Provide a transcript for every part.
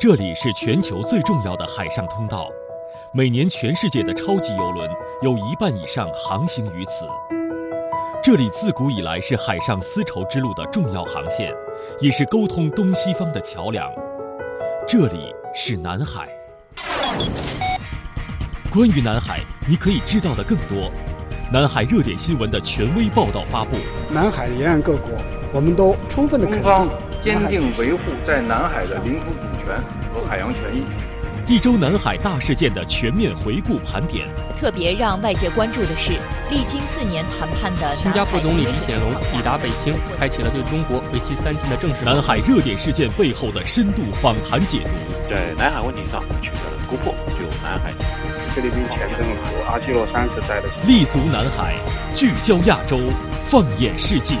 这里是全球最重要的海上通道，每年全世界的超级游轮有一半以上航行于此。这里自古以来是海上丝绸之路的重要航线，也是沟通东西方的桥梁。这里是南海。关于南海，你可以知道的更多。南海热点新闻的权威报道发布。南海沿岸各国，我们都充分的肯定。坚定维护在南海的领土主权和海洋权益。一周南海大事件的全面回顾盘点。特别让外界关注的是，历经四年谈判的新加坡总理李显龙抵达北京，开启了对中国为期三天的正式南海热点事件背后的深度访谈解读。在南海问题上取得了突破，就南海。菲律宾前政府阿基诺三的立足南海，聚焦亚洲，放眼世界。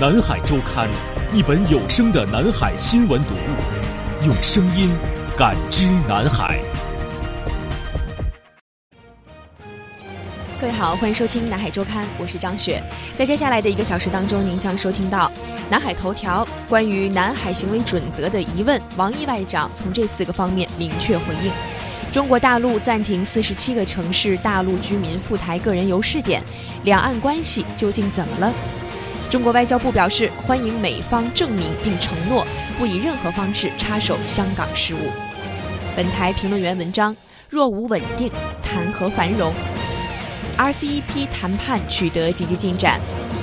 南海周刊。一本有声的南海新闻读物，用声音感知南海。各位好，欢迎收听南海周刊，我是张雪。在接下来的一个小时当中，您将收听到南海头条关于南海行为准则的疑问，王毅外长从这四个方面明确回应。中国大陆暂停四十七个城市大陆居民赴台个人游试点，两岸关系究竟怎么了？中国外交部表示欢迎美方证明并承诺不以任何方式插手香港事务。本台评论员文章：若无稳定，谈何繁荣？RCEP 谈判取得积极进展，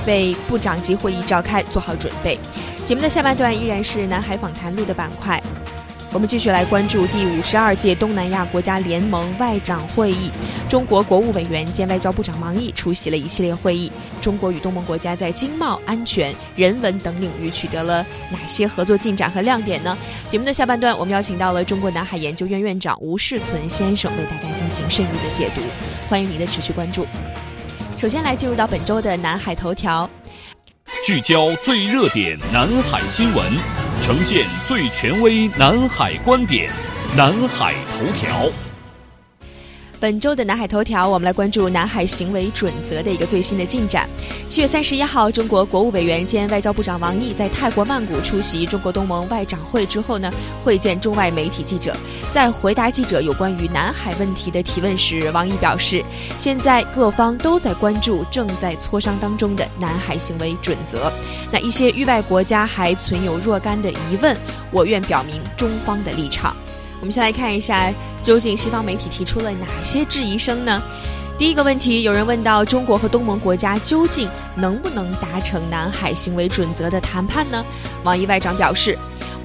为部长级会议召开做好准备。节目的下半段依然是南海访谈录的板块。我们继续来关注第五十二届东南亚国家联盟外长会议，中国国务委员兼外交部长王毅出席了一系列会议。中国与东盟国家在经贸、安全、人文等领域取得了哪些合作进展和亮点呢？节目的下半段，我们邀请到了中国南海研究院院长吴世存先生为大家进行深入的解读，欢迎您的持续关注。首先来进入到本周的南海头条。聚焦最热点南海新闻，呈现最权威南海观点，南海头条。本周的南海头条，我们来关注南海行为准则的一个最新的进展。七月三十一号，中国国务委员兼外交部长王毅在泰国曼谷出席中国东盟外长会之后呢，会见中外媒体记者。在回答记者有关于南海问题的提问时，王毅表示，现在各方都在关注正在磋商当中的南海行为准则。那一些域外国家还存有若干的疑问，我愿表明中方的立场。我们先来看一下，究竟西方媒体提出了哪些质疑声呢？第一个问题，有人问到中国和东盟国家究竟能不能达成南海行为准则的谈判呢？王毅外长表示，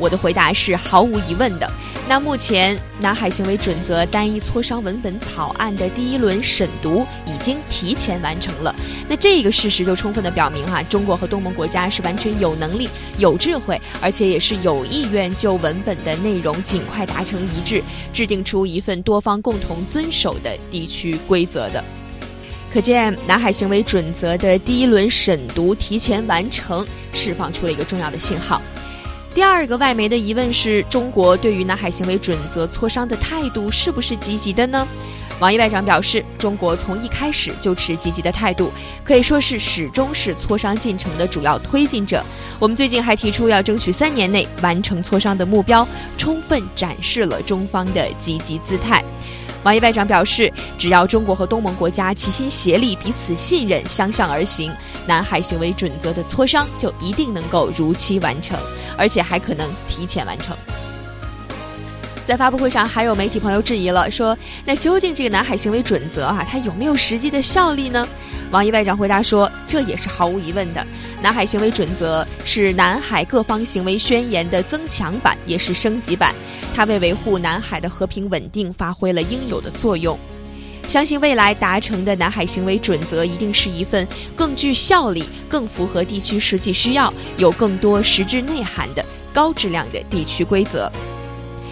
我的回答是毫无疑问的。那目前南海行为准则单一磋商文本草案的第一轮审读已经提前完成了，那这个事实就充分的表明哈，中国和东盟国家是完全有能力、有智慧，而且也是有意愿就文本的内容尽快达成一致，制定出一份多方共同遵守的地区规则的。可见南海行为准则的第一轮审读提前完成，释放出了一个重要的信号。第二个外媒的疑问是中国对于南海行为准则磋商的态度是不是积极的呢？王毅外长表示，中国从一开始就持积极的态度，可以说是始终是磋商进程的主要推进者。我们最近还提出要争取三年内完成磋商的目标，充分展示了中方的积极姿态。王毅外长表示，只要中国和东盟国家齐心协力、彼此信任、相向而行，南海行为准则的磋商就一定能够如期完成，而且还可能提前完成。在发布会上，还有媒体朋友质疑了，说那究竟这个南海行为准则啊，它有没有实际的效力呢？王毅外长回答说，这也是毫无疑问的。南海行为准则是南海各方行为宣言的增强版，也是升级版，它为维护南海的和平稳定发挥了应有的作用。相信未来达成的南海行为准则一定是一份更具效力、更符合地区实际需要、有更多实质内涵的高质量的地区规则。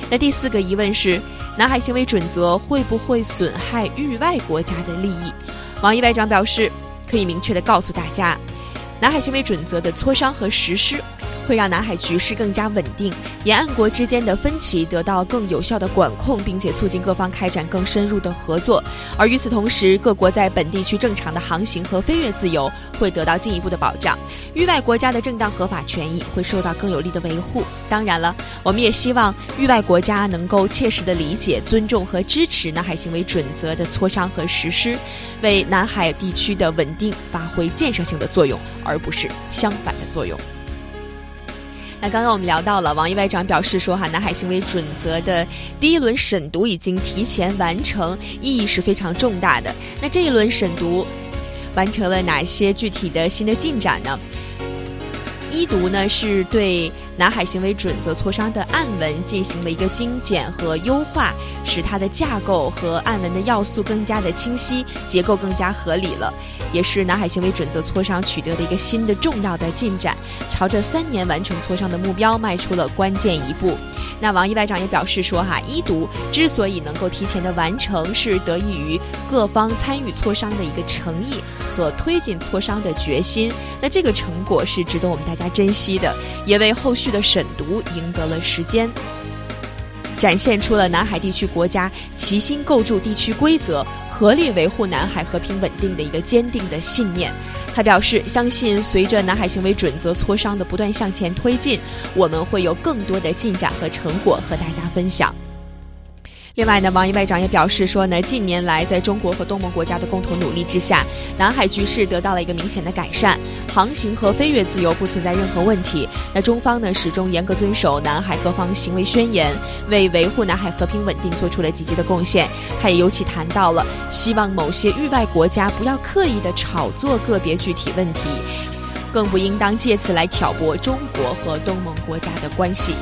那第四个疑问是，南海行为准则会不会损害域外国家的利益？王毅外长表示，可以明确的告诉大家，南海行为准则的磋商和实施会让南海局势更加稳定，沿岸国之间的分歧得到更有效的管控，并且促进各方开展更深入的合作。而与此同时，各国在本地区正常的航行和飞越自由会得到进一步的保障，域外国家的正当合法权益会受到更有力的维护。当然了，我们也希望域外国家能够切实的理解、尊重和支持南海行为准则的磋商和实施，为南海地区的稳定发挥建设性的作用，而不是相反的作用。那刚刚我们聊到了，王毅外长表示说，哈，南海行为准则的第一轮审读已经提前完成，意义是非常重大的。那这一轮审读完成了哪些具体的新的进展呢？一读呢是对南海行为准则磋商的案文进行了一个精简和优化，使它的架构和案文的要素更加的清晰，结构更加合理了。也是南海行为准则磋商取得的一个新的重要的进展，朝着三年完成磋商的目标迈出了关键一步。那王毅外长也表示说，哈，一读之所以能够提前的完成，是得益于各方参与磋商的一个诚意和推进磋商的决心。那这个成果是值得我们大家珍惜的，也为后续的审读赢得了时间，展现出了南海地区国家齐心构筑地区规则。合力维护南海和平稳定的一个坚定的信念。他表示，相信随着南海行为准则磋商的不断向前推进，我们会有更多的进展和成果和大家分享。另外呢，王毅外长也表示说呢，近年来在中国和东盟国家的共同努力之下，南海局势得到了一个明显的改善，航行和飞越自由不存在任何问题。那中方呢，始终严格遵守南海各方行为宣言，为维护南海和平稳定做出了积极的贡献。他也尤其谈到了，希望某些域外国家不要刻意的炒作个别具体问题，更不应当借此来挑拨中国和东盟国家的关系。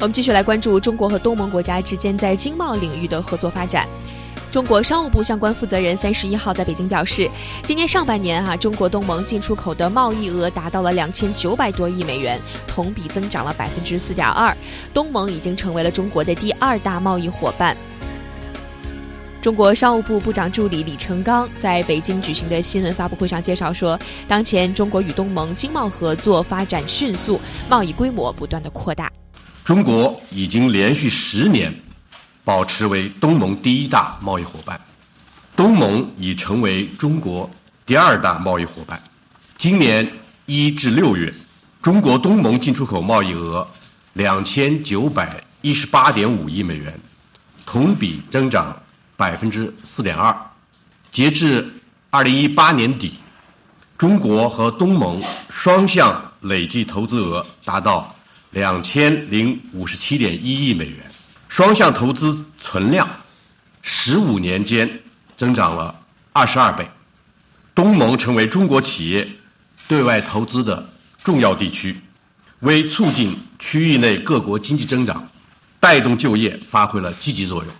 我们继续来关注中国和东盟国家之间在经贸领域的合作发展。中国商务部相关负责人三十一号在北京表示，今年上半年哈，中国东盟进出口的贸易额达到了两千九百多亿美元，同比增长了百分之四点二。东盟已经成为了中国的第二大贸易伙伴。中国商务部部长助理李成钢在北京举行的新闻发布会上介绍说，当前中国与东盟经贸合作发展迅速，贸易规模不断的扩大。中国已经连续十年保持为东盟第一大贸易伙伴，东盟已成为中国第二大贸易伙伴。今年一至六月，中国东盟进出口贸易额两千九百一十八点五亿美元，同比增长百分之四点二。截至二零一八年底，中国和东盟双向累计投资额达到。两千零五十七点一亿美元，双向投资存量，十五年间增长了二十二倍。东盟成为中国企业对外投资的重要地区，为促进区域内各国经济增长、带动就业发挥了积极作用。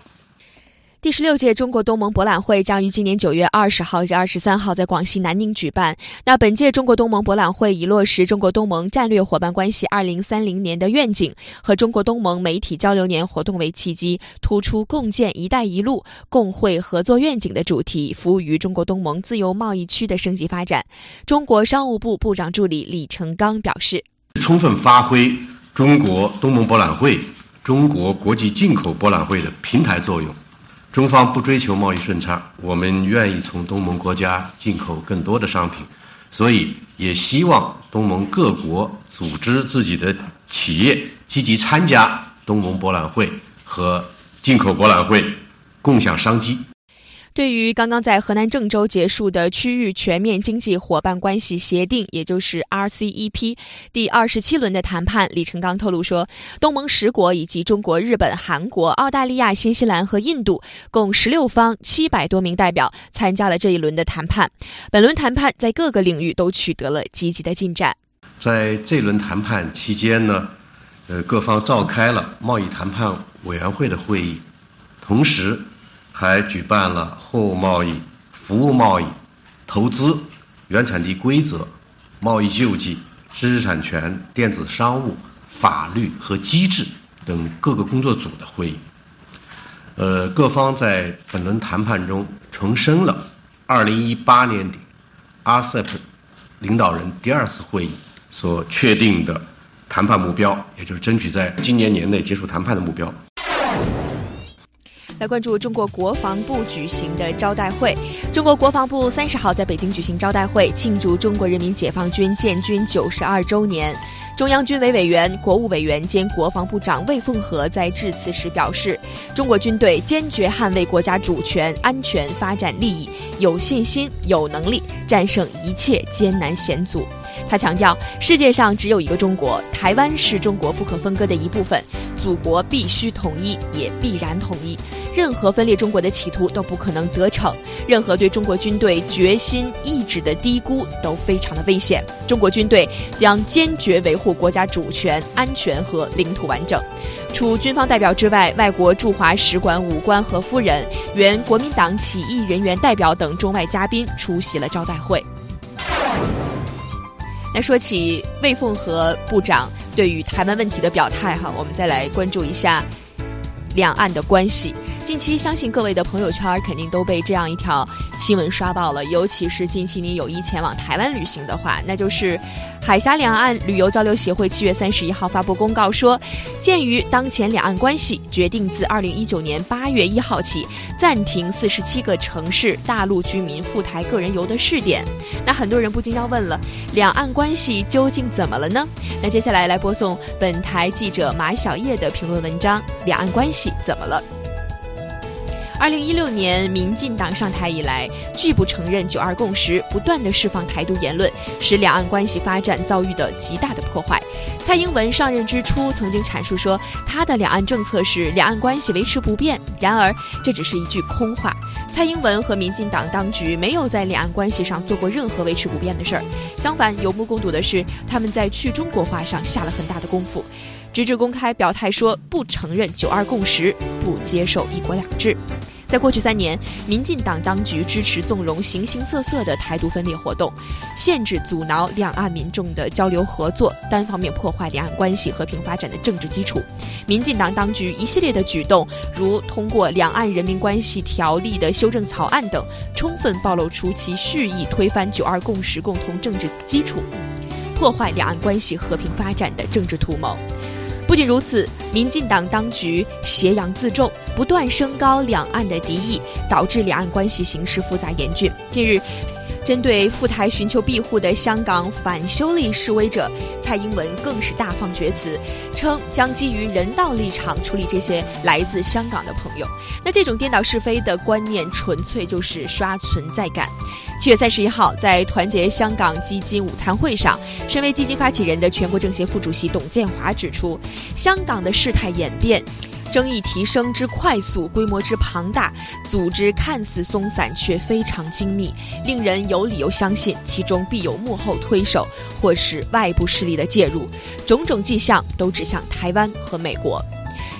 第十六届中国东盟博览会将于今年九月二十号至二十三号在广西南宁举办。那本届中国东盟博览会以落实中国东盟战略伙伴关系二零三零年的愿景和中国东盟媒体交流年活动为契机，突出共建“一带一路”共绘合作愿景的主题，服务于中国东盟自由贸易区的升级发展。中国商务部部长助理李成刚表示：“充分发挥中国东盟博览会、中国国际进口博览会的平台作用。”中方不追求贸易顺差，我们愿意从东盟国家进口更多的商品，所以也希望东盟各国组织自己的企业积极参加东盟博览会和进口博览会，共享商机。对于刚刚在河南郑州结束的区域全面经济伙伴关系协定，也就是 RCEP 第二十七轮的谈判，李成刚透露说，东盟十国以及中国、日本、韩国、澳大利亚、新西兰和印度共十六方七百多名代表参加了这一轮的谈判。本轮谈判在各个领域都取得了积极的进展。在这轮谈判期间呢，呃，各方召开了贸易谈判委员会的会议，同时。还举办了货物贸易、服务贸易、投资、原产地规则、贸易救济、知识产权、电子商务、法律和机制等各个工作组的会议。呃，各方在本轮谈判中重申了2018年底 RCEP 领导人第二次会议所确定的谈判目标，也就是争取在今年年内结束谈判的目标。来关注中国国防部举行的招待会。中国国防部三十号在北京举行招待会，庆祝中国人民解放军建军九十二周年。中央军委委员、国务委员兼国防部长魏凤和在致辞时表示，中国军队坚决捍卫国家主权、安全、发展利益，有信心、有能力战胜一切艰难险阻。他强调，世界上只有一个中国，台湾是中国不可分割的一部分，祖国必须统一，也必然统一。任何分裂中国的企图都不可能得逞，任何对中国军队决心意志的低估都非常的危险。中国军队将坚决维护国家主权、安全和领土完整。除军方代表之外，外国驻华使馆武官和夫人、原国民党起义人员代表等中外嘉宾出席了招待会。那说起魏凤和部长对于台湾问题的表态，哈，我们再来关注一下两岸的关系。近期，相信各位的朋友圈肯定都被这样一条新闻刷爆了。尤其是近期你有意前往台湾旅行的话，那就是海峡两岸旅游交流协会七月三十一号发布公告说，鉴于当前两岸关系，决定自二零一九年八月一号起暂停四十七个城市大陆居民赴台个人游的试点。那很多人不禁要问了，两岸关系究竟怎么了呢？那接下来来播送本台记者马小叶的评论文章：两岸关系怎么了？二零一六年，民进党上台以来，拒不承认“九二共识”，不断的释放台独言论，使两岸关系发展遭遇的极大的破坏。蔡英文上任之初曾经阐述说，他的两岸政策是两岸关系维持不变。然而，这只是一句空话。蔡英文和民进党当局没有在两岸关系上做过任何维持不变的事儿，相反，有目共睹的是，他们在去中国化上下了很大的功夫，直至公开表态说不承认“九二共识”，不接受“一国两制”。在过去三年，民进党当局支持纵容形形色色的台独分裂活动，限制阻挠两岸民众的交流合作，单方面破坏两岸关系和平发展的政治基础。民进党当局一系列的举动，如通过《两岸人民关系条例》的修正草案等，充分暴露出其蓄意推翻“九二共识”共同政治基础，破坏两岸关系和平发展的政治图谋。不仅如此，民进党当局挟洋自重，不断升高两岸的敌意，导致两岸关系形势复杂严峻。近日，针对赴台寻求庇护的香港反修例示威者，蔡英文更是大放厥词，称将基于人道立场处理这些来自香港的朋友。那这种颠倒是非的观念，纯粹就是刷存在感。七月三十一号，在团结香港基金午餐会上，身为基金发起人的全国政协副主席董建华指出，香港的事态演变、争议提升之快速、规模之庞大、组织看似松散却非常精密，令人有理由相信其中必有幕后推手或是外部势力的介入，种种迹象都指向台湾和美国。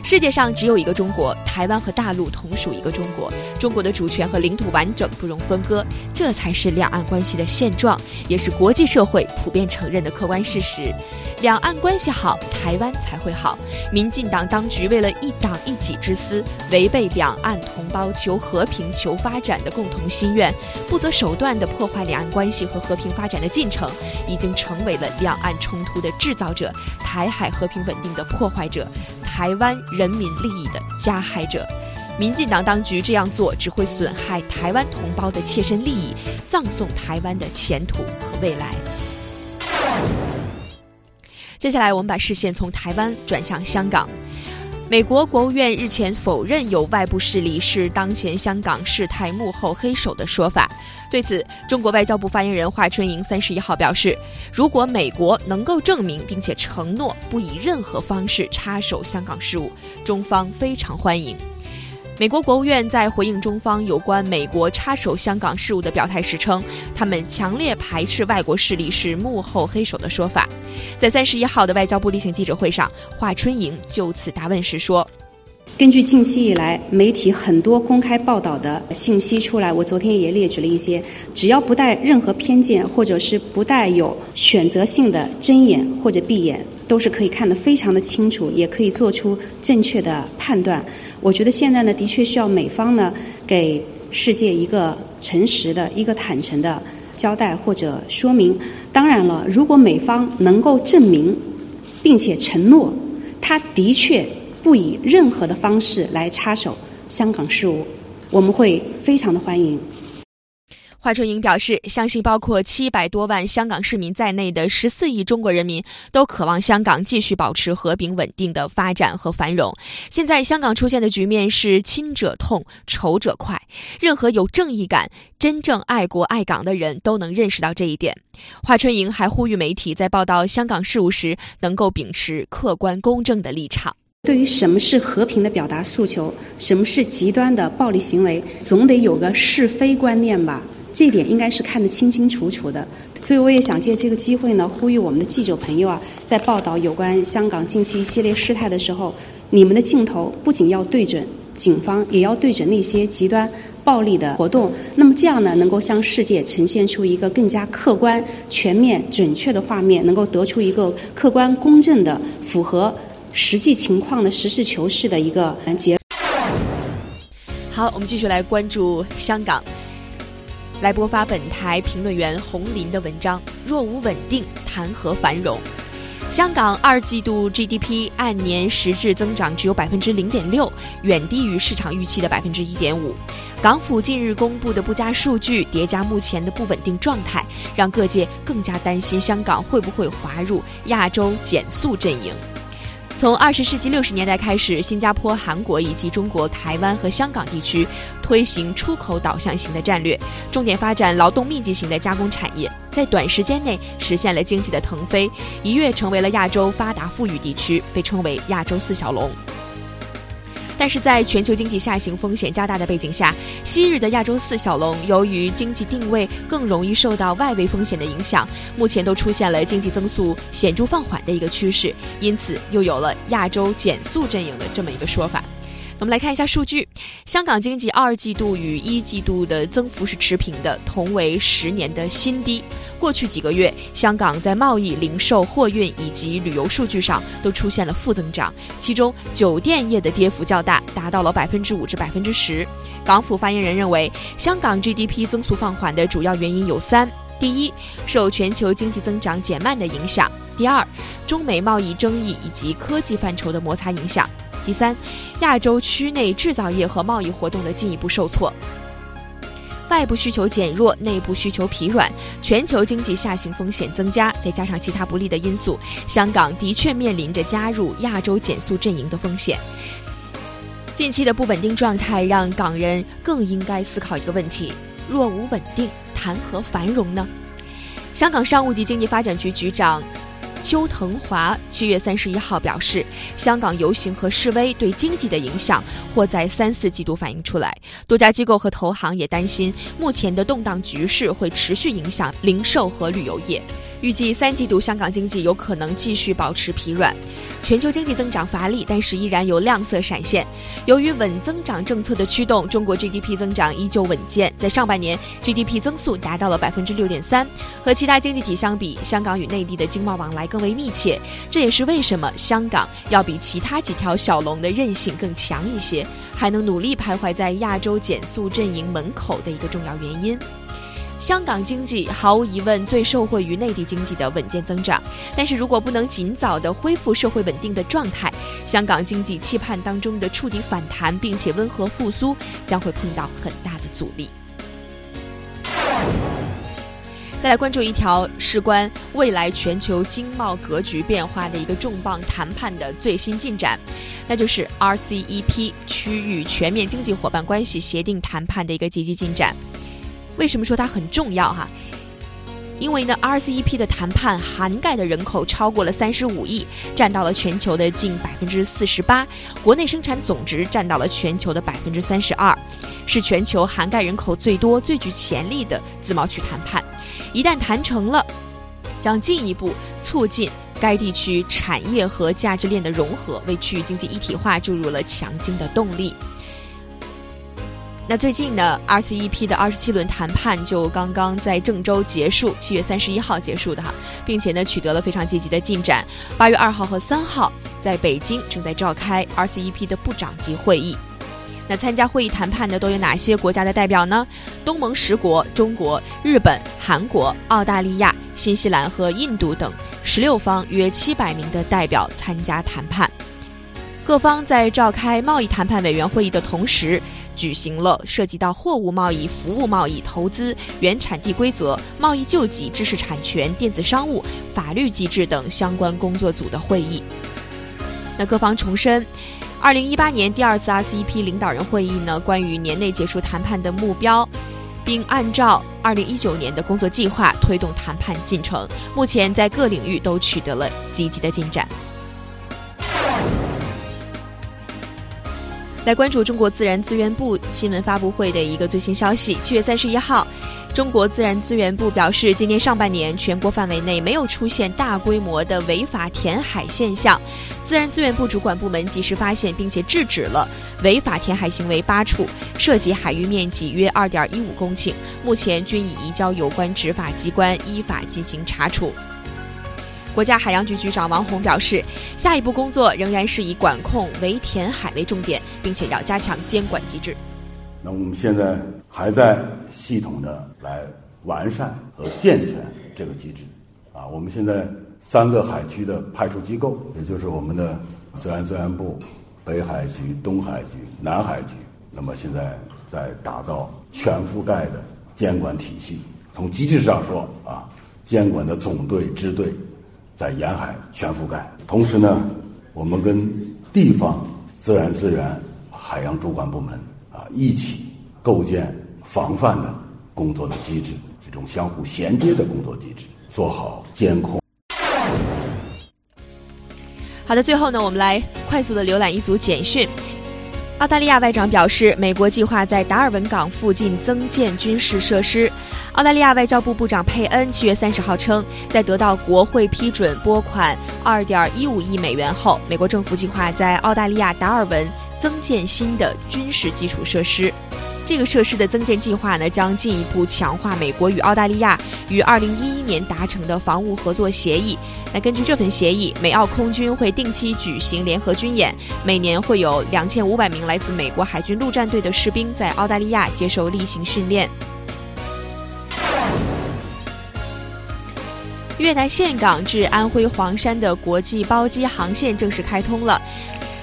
世界上只有一个中国，台湾和大陆同属一个中国，中国的主权和领土完整不容分割，这才是两岸关系的现状，也是国际社会普遍承认的客观事实。两岸关系好，台湾才会好。民进党当局为了一党一己之私，违背两岸同胞求和平、求发展的共同心愿，不择手段地破坏两岸关系和和平发展的进程，已经成为了两岸冲突的制造者，台海和平稳定的破坏者，台湾人民利益的加害者。民进党当局这样做，只会损害台湾同胞的切身利益，葬送台湾的前途和未来。接下来，我们把视线从台湾转向香港。美国国务院日前否认有外部势力是当前香港事态幕后黑手的说法。对此，中国外交部发言人华春莹三十一号表示，如果美国能够证明并且承诺不以任何方式插手香港事务，中方非常欢迎。美国国务院在回应中方有关美国插手香港事务的表态时称，他们强烈排斥外国势力是幕后黑手的说法。在三十一号的外交部例行记者会上，华春莹就此答问时说：“根据近期以来媒体很多公开报道的信息出来，我昨天也列举了一些，只要不带任何偏见，或者是不带有选择性的睁眼或者闭眼，都是可以看得非常的清楚，也可以做出正确的判断。我觉得现在呢，的确需要美方呢给世界一个诚实的一个坦诚的交代或者说明。当然了，如果美方能够证明，并且承诺，他的确不以任何的方式来插手香港事务，我们会非常的欢迎。华春莹表示，相信包括七百多万香港市民在内的十四亿中国人民都渴望香港继续保持和平稳定的发展和繁荣。现在香港出现的局面是亲者痛，仇者快。任何有正义感、真正爱国爱港的人都能认识到这一点。华春莹还呼吁媒体在报道香港事务时，能够秉持客观公正的立场。对于什么是和平的表达诉求，什么是极端的暴力行为，总得有个是非观念吧。这点应该是看得清清楚楚的，所以我也想借这个机会呢，呼吁我们的记者朋友啊，在报道有关香港近期一系列事态的时候，你们的镜头不仅要对准警方，也要对准那些极端暴力的活动。那么这样呢，能够向世界呈现出一个更加客观、全面、准确的画面，能够得出一个客观、公正的、符合实际情况的实事求是的一个结。好，我们继续来关注香港。来播发本台评论员洪林的文章：若无稳定，谈何繁荣？香港二季度 GDP 按年实质增长只有百分之零点六，远低于市场预期的百分之一点五。港府近日公布的不佳数据叠加目前的不稳定状态，让各界更加担心香港会不会滑入亚洲减速阵营。从二十世纪六十年代开始，新加坡、韩国以及中国台湾和香港地区推行出口导向型的战略，重点发展劳动密集型的加工产业，在短时间内实现了经济的腾飞，一跃成为了亚洲发达富裕地区，被称为“亚洲四小龙”。但是在全球经济下行风险加大的背景下，昔日的亚洲四小龙由于经济定位更容易受到外围风险的影响，目前都出现了经济增速显著放缓的一个趋势，因此又有了亚洲减速阵营的这么一个说法。我们来看一下数据，香港经济二季度与一季度的增幅是持平的，同为十年的新低。过去几个月，香港在贸易、零售、货运以及旅游数据上都出现了负增长，其中酒店业的跌幅较大，达到了百分之五至百分之十。港府发言人认为，香港 GDP 增速放缓的主要原因有三：第一，受全球经济增长减慢的影响；第二，中美贸易争议以及科技范畴的摩擦影响。第三，亚洲区内制造业和贸易活动的进一步受挫，外部需求减弱，内部需求疲软，全球经济下行风险增加，再加上其他不利的因素，香港的确面临着加入亚洲减速阵营的风险。近期的不稳定状态让港人更应该思考一个问题：若无稳定，谈何繁荣呢？香港商务及经济发展局局长。邱腾华七月三十一号表示，香港游行和示威对经济的影响或在三四季度反映出来。多家机构和投行也担心，目前的动荡局势会持续影响零售和旅游业。预计三季度香港经济有可能继续保持疲软。全球经济增长乏力，但是依然有亮色闪现。由于稳增长政策的驱动，中国 GDP 增长依旧稳健。在上半年，GDP 增速达到了百分之六点三。和其他经济体相比，香港与内地的经贸往来更为密切，这也是为什么香港要比其他几条小龙的韧性更强一些，还能努力徘徊在亚洲减速阵营门口的一个重要原因。香港经济毫无疑问最受惠于内地经济的稳健增长，但是如果不能尽早的恢复社会稳定的状态，香港经济期盼当中的触底反弹并且温和复苏将会碰到很大的阻力。再来关注一条事关未来全球经贸格局变化的一个重磅谈判的最新进展，那就是 RCEP 区域全面经济伙伴关系协定谈判的一个积极进展。为什么说它很重要哈？因为呢，RCEP 的谈判涵盖的人口超过了三十五亿，占到了全球的近百分之四十八，国内生产总值占到了全球的百分之三十二，是全球涵盖人口最多、最具潜力的自贸区谈判。一旦谈成了，将进一步促进该地区产业和价值链的融合，为区域经济一体化注入了强劲的动力。那最近呢，RCEP 的二十七轮谈判就刚刚在郑州结束，七月三十一号结束的哈，并且呢取得了非常积极的进展。八月二号和三号在北京正在召开 RCEP 的部长级会议。那参加会议谈判的都有哪些国家的代表呢？东盟十国：中国、日本、韩国、澳大利亚、新西兰和印度等十六方约七百名的代表参加谈判。各方在召开贸易谈判委员会议的同时，举行了涉及到货物贸易、服务贸易、投资、原产地规则、贸易救济、知识产权、电子商务、法律机制等相关工作组的会议。那各方重申，二零一八年第二次 RCEP 领导人会议呢，关于年内结束谈判的目标，并按照二零一九年的工作计划推动谈判进程。目前在各领域都取得了积极的进展。来关注中国自然资源部新闻发布会的一个最新消息。七月三十一号，中国自然资源部表示，今年上半年全国范围内没有出现大规模的违法填海现象。自然资源部主管部门及时发现并且制止了违法填海行为八处，涉及海域面积约二点一五公顷，目前均已移交有关执法机关依法进行查处。国家海洋局局长王宏表示，下一步工作仍然是以管控围填海为重点，并且要加强监管机制。那我们现在还在系统的来完善和健全这个机制。啊，我们现在三个海区的派出机构，也就是我们的自然资源部、北海局、东海局、南海局，那么现在在打造全覆盖的监管体系。从机制上说，啊，监管的总队、支队。在沿海全覆盖，同时呢，我们跟地方自然资源海洋主管部门啊一起构建防范的工作的机制，这种相互衔接的工作机制，做好监控。好的，最后呢，我们来快速的浏览一组简讯。澳大利亚外长表示，美国计划在达尔文港附近增建军事设施。澳大利亚外交部部长佩恩七月三十号称，在得到国会批准拨款二点一五亿美元后，美国政府计划在澳大利亚达尔文增建新的军事基础设施。这个设施的增建计划呢，将进一步强化美国与澳大利亚于二零一一年达成的防务合作协议。那根据这份协议，美澳空军会定期举行联合军演，每年会有两千五百名来自美国海军陆战队的士兵在澳大利亚接受例行训练。越南岘港至安徽黄山的国际包机航线正式开通了。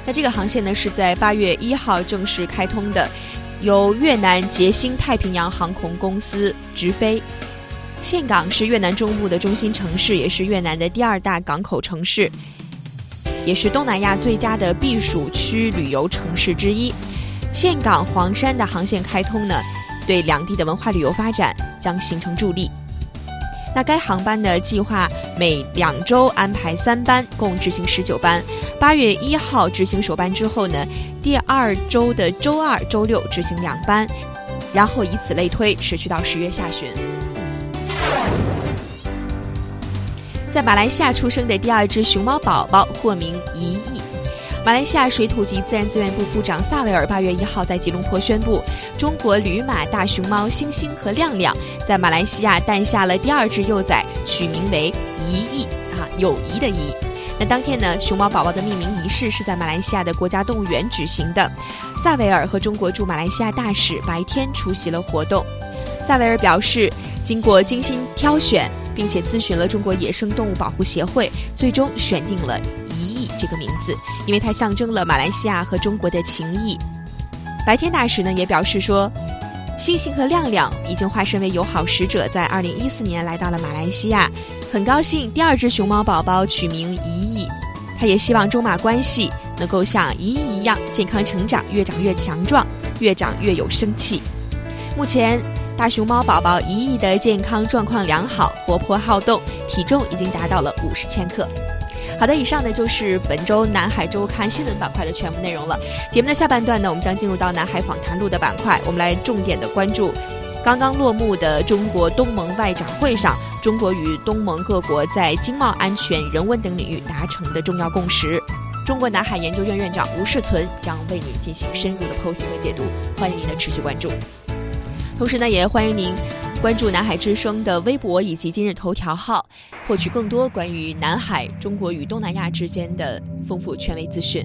那这个航线呢，是在八月一号正式开通的，由越南捷星太平洋航空公司直飞。岘港是越南中部的中心城市，也是越南的第二大港口城市，也是东南亚最佳的避暑区旅游城市之一。岘港黄山的航线开通呢，对两地的文化旅游发展将形成助力。那该航班的计划每两周安排三班，共执行十九班。八月一号执行首班之后呢，第二周的周二、周六执行两班，然后以此类推，持续到十月下旬。在马来西亚出生的第二只熊猫宝宝获名一亿。马来西亚水土及自然资源部部长萨维尔八月一号在吉隆坡宣布，中国驴马大熊猫星星和亮亮在马来西亚诞下了第二只幼崽，取名为宜宜啊，友谊的谊。那当天呢，熊猫宝宝的命名仪式是在马来西亚的国家动物园举行的。萨维尔和中国驻马来西亚大使白天出席了活动。萨维尔表示，经过精心挑选，并且咨询了中国野生动物保护协会，最终选定了。这个名字，因为它象征了马来西亚和中国的情谊。白天大使呢也表示说，星星和亮亮已经化身为友好使者，在二零一四年来到了马来西亚，很高兴第二只熊猫宝宝取名怡怡。他也希望中马关系能够像怡怡一样健康成长，越长越强壮，越长越有生气。目前，大熊猫宝宝怡怡的健康状况良好，活泼好动，体重已经达到了五十千克。好的，以上呢就是本周南海周刊新闻板块的全部内容了。节目的下半段呢，我们将进入到南海访谈录的板块，我们来重点的关注刚刚落幕的中国东盟外长会上，中国与东盟各国在经贸、安全、人文等领域达成的重要共识。中国南海研究院院长吴世存将为您进行深入的剖析和解读，欢迎您的持续关注。同时呢，也欢迎您。关注南海之声的微博以及今日头条号，获取更多关于南海、中国与东南亚之间的丰富权威资讯。